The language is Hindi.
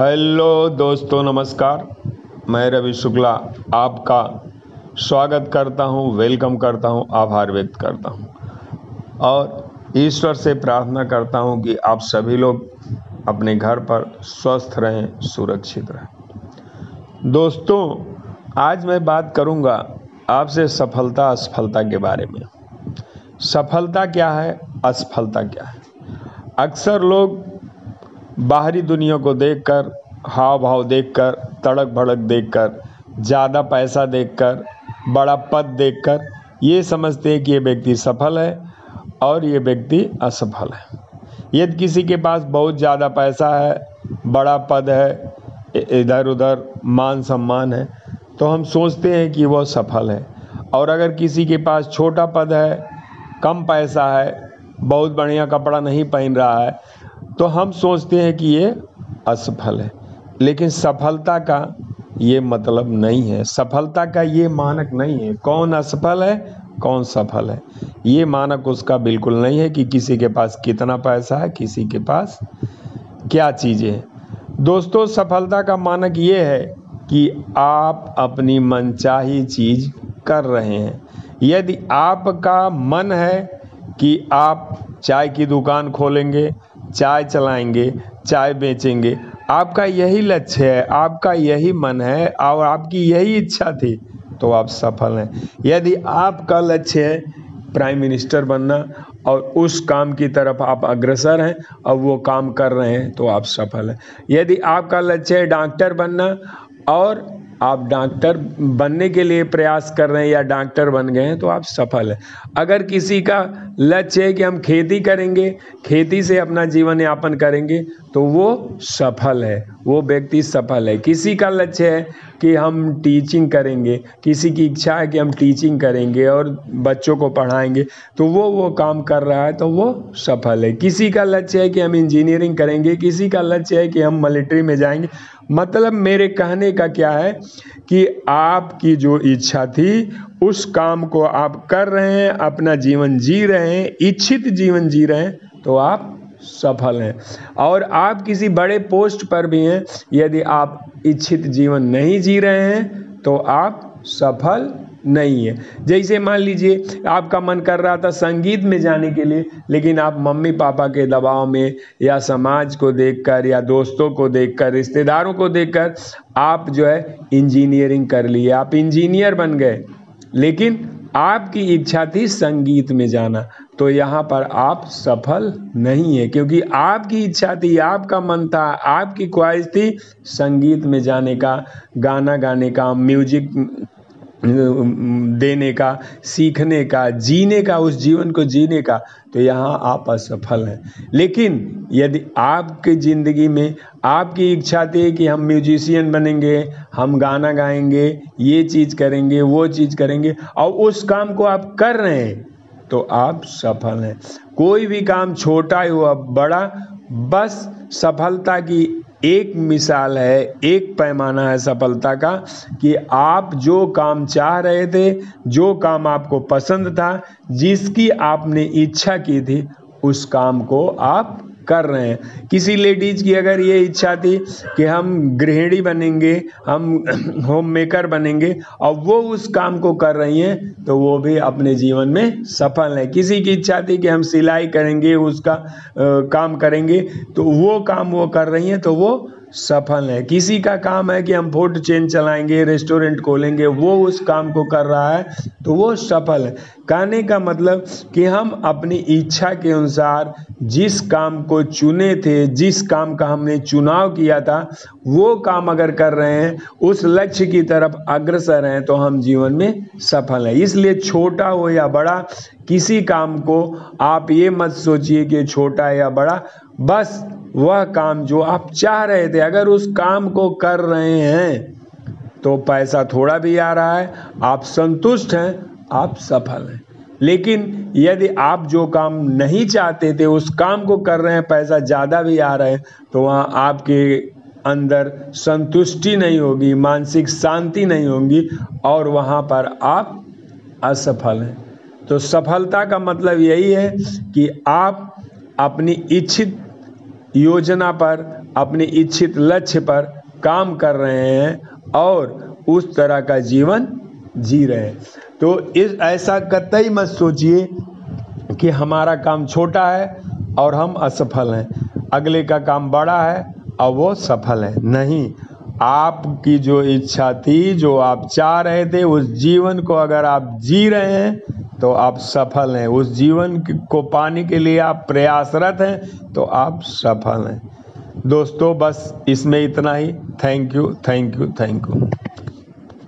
हेलो दोस्तों, नमस्कार। मैं रवि शुक्ला, आपका स्वागत करता हूँ, वेलकम करता हूँ, आभार व्यक्त करता हूँ। और ईश्वर से प्रार्थना करता हूँ कि आप सभी लोग अपने घर पर स्वस्थ रहें, सुरक्षित रहें। दोस्तों, आज मैं बात करूँगा आपसे सफलता, असफलता के बारे में। सफलता क्या है, असफलता क्या है? अक्सर लोग बाहरी दुनिया को देखकर हाव भाव देखकर तड़क भड़क देखकर, ज़्यादा पैसा देखकर, बड़ा पद देखकर, ये समझते हैं कि ये व्यक्ति सफल है और ये व्यक्ति असफल है। यदि किसी के पास बहुत ज़्यादा पैसा है, बड़ा पद है इधर उधर मान सम्मान है तो हम सोचते हैं कि वह सफल है। और अगर किसी के पास छोटा पद है, कम पैसा है, बहुत बढ़िया कपड़ा नहीं पहन रहा है तो हम सोचते हैं कि ये असफल है। लेकिन सफलता का ये मतलब नहीं है। सफलता का ये मानक नहीं है। कौन असफल है, कौन सफल है। ये मानक उसका बिल्कुल नहीं है कि किसी के पास कितना पैसा है, किसी के पास क्या चीज़ें हैं। दोस्तों, सफलता का मानक ये है कि आप अपनी मनचाही चीज़ कर रहे हैं। यदि आपका मन है कि आप चाय की दुकान खोलेंगे चाय चलाएँगे, चाय बेचेंगे। आपका यही लक्ष्य है, आपका यही मन है, और आपकी यही इच्छा थी तो आप सफल हैं। यदि आपका लक्ष्य है प्राइम मिनिस्टर बनना, और उस काम की तरफ़ आप अग्रसर हैं, और वो काम कर रहे हैं तो आप सफल हैं। यदि आपका लक्ष्य है डॉक्टर बनना, और आप डॉक्टर बनने के लिए प्रयास कर रहे हैं या डॉक्टर बन गए हैं तो आप सफल हैं। अगर किसी का लक्ष्य है कि हम खेती करेंगे, खेती से अपना जीवन यापन करेंगे तो वो सफल है। वो व्यक्ति सफल है। किसी का लक्ष्य है कि हम टीचिंग करेंगे, किसी की इच्छा है कि हम टीचिंग करेंगे और बच्चों को पढ़ाएँगे तो वो वो काम कर रहा है तो वो सफल है। किसी का लक्ष्य है कि हम इंजीनियरिंग करेंगे, किसी का लक्ष्य है कि हम मिलिट्री में जाएँगे। मतलब मेरे कहने का क्या है कि आपकी जो इच्छा थी, उस काम को आप कर रहे हैं, अपना जीवन जी रहे हैं, इच्छित जीवन जी रहे हैं तो आप सफल हैं। और आप किसी बड़े पोस्ट पर भी हैं, यदि आप इच्छित जीवन नहीं जी रहे हैं तो आप सफल नहीं है। जैसे मान लीजिए, आपका मन कर रहा था संगीत में जाने के लिए, लेकिन आप मम्मी पापा के दबाव में, या समाज को देखकर, या दोस्तों को देखकर, रिश्तेदारों को देखकर, आप जो है इंजीनियरिंग कर लिए। आप इंजीनियर बन गए। लेकिन आपकी इच्छा थी संगीत में जाना तो यहाँ पर आप सफल नहीं है, क्योंकि आपकी इच्छा थी, आपका मन था, आपकी ख्वाहिश थी संगीत में जाने का, गाना गाने का, म्यूज़िक देने का, सीखने का, जीने का, उस जीवन को जीने का तो यहाँ आप असफल हैं। लेकिन यदि आपकी ज़िंदगी में आपकी इच्छा थी कि हम म्यूजिशियन बनेंगे, हम गाना गाएँगे, ये चीज़ करेंगे, वो चीज़ करेंगे, और उस काम को आप कर रहे हैं तो आप सफल हैं। कोई भी काम छोटा हुआ, बड़ा, बस सफलता की एक मिसाल है, एक पैमाना है सफलता का कि आप जो काम चाह रहे थे, जो काम आपको पसंद था, जिसकी आपने इच्छा की थी, उस काम को आप कर रहे हैं। किसी लेडीज़ की अगर ये इच्छा थी कि हम गृहिणी बनेंगे हम होम मेकर बनेंगे और वो उस काम को कर रही हैं तो वो भी अपने जीवन में सफल है। किसी की इच्छा थी कि हम सिलाई करेंगे उसका आ, काम करेंगे तो वो काम वो कर रही हैं तो वो सफल है। किसी का काम है कि हम फ़ूड चेन चलाएँगे रेस्टोरेंट खोलेंगे, वो उस काम को कर रहा है तो वो सफल है। कहने का मतलब कि हम अपनी इच्छा के अनुसार जिस काम को चुने थे, जिस काम का हमने चुनाव किया था, वो काम अगर कर रहे हैं, उस लक्ष्य की तरफ़ अग्रसर हैं तो हम जीवन में सफल हैं। इसलिए छोटा हो या बड़ा, किसी काम को आप ये मत सोचिए कि छोटा या बड़ा बस वह काम जो आप चाह रहे थे, अगर उस काम को कर रहे हैं तो पैसा थोड़ा भी आ रहा है, आप संतुष्ट हैं, आप सफल हैं। लेकिन यदि आप जो काम नहीं चाहते थे, उस काम को कर रहे हैं, पैसा ज़्यादा भी आ रहा है तो वहाँ आपके अंदर संतुष्टि नहीं होगी, मानसिक शांति नहीं होगी, और वहाँ पर आप असफल हैं। तो सफलता का मतलब यही है कि आप अपनी इच्छित योजना पर, अपने इच्छित लक्ष्य पर काम कर रहे हैं और उस तरह का जीवन जी रहे हैं। तो इस, ऐसा कतई मत सोचिए कि हमारा काम छोटा है और हम असफल हैं। अगले का काम बड़ा है और वो सफल है। नहीं, आपकी जो इच्छा थी, जो आप चाह रहे थे, उस जीवन को अगर आप जी रहे हैं तो आप सफल हैं। उस जीवन को पाने के लिए आप प्रयासरत हैं तो आप सफल हैं। दोस्तों, बस इसमें इतना ही। Thank you thank you thank you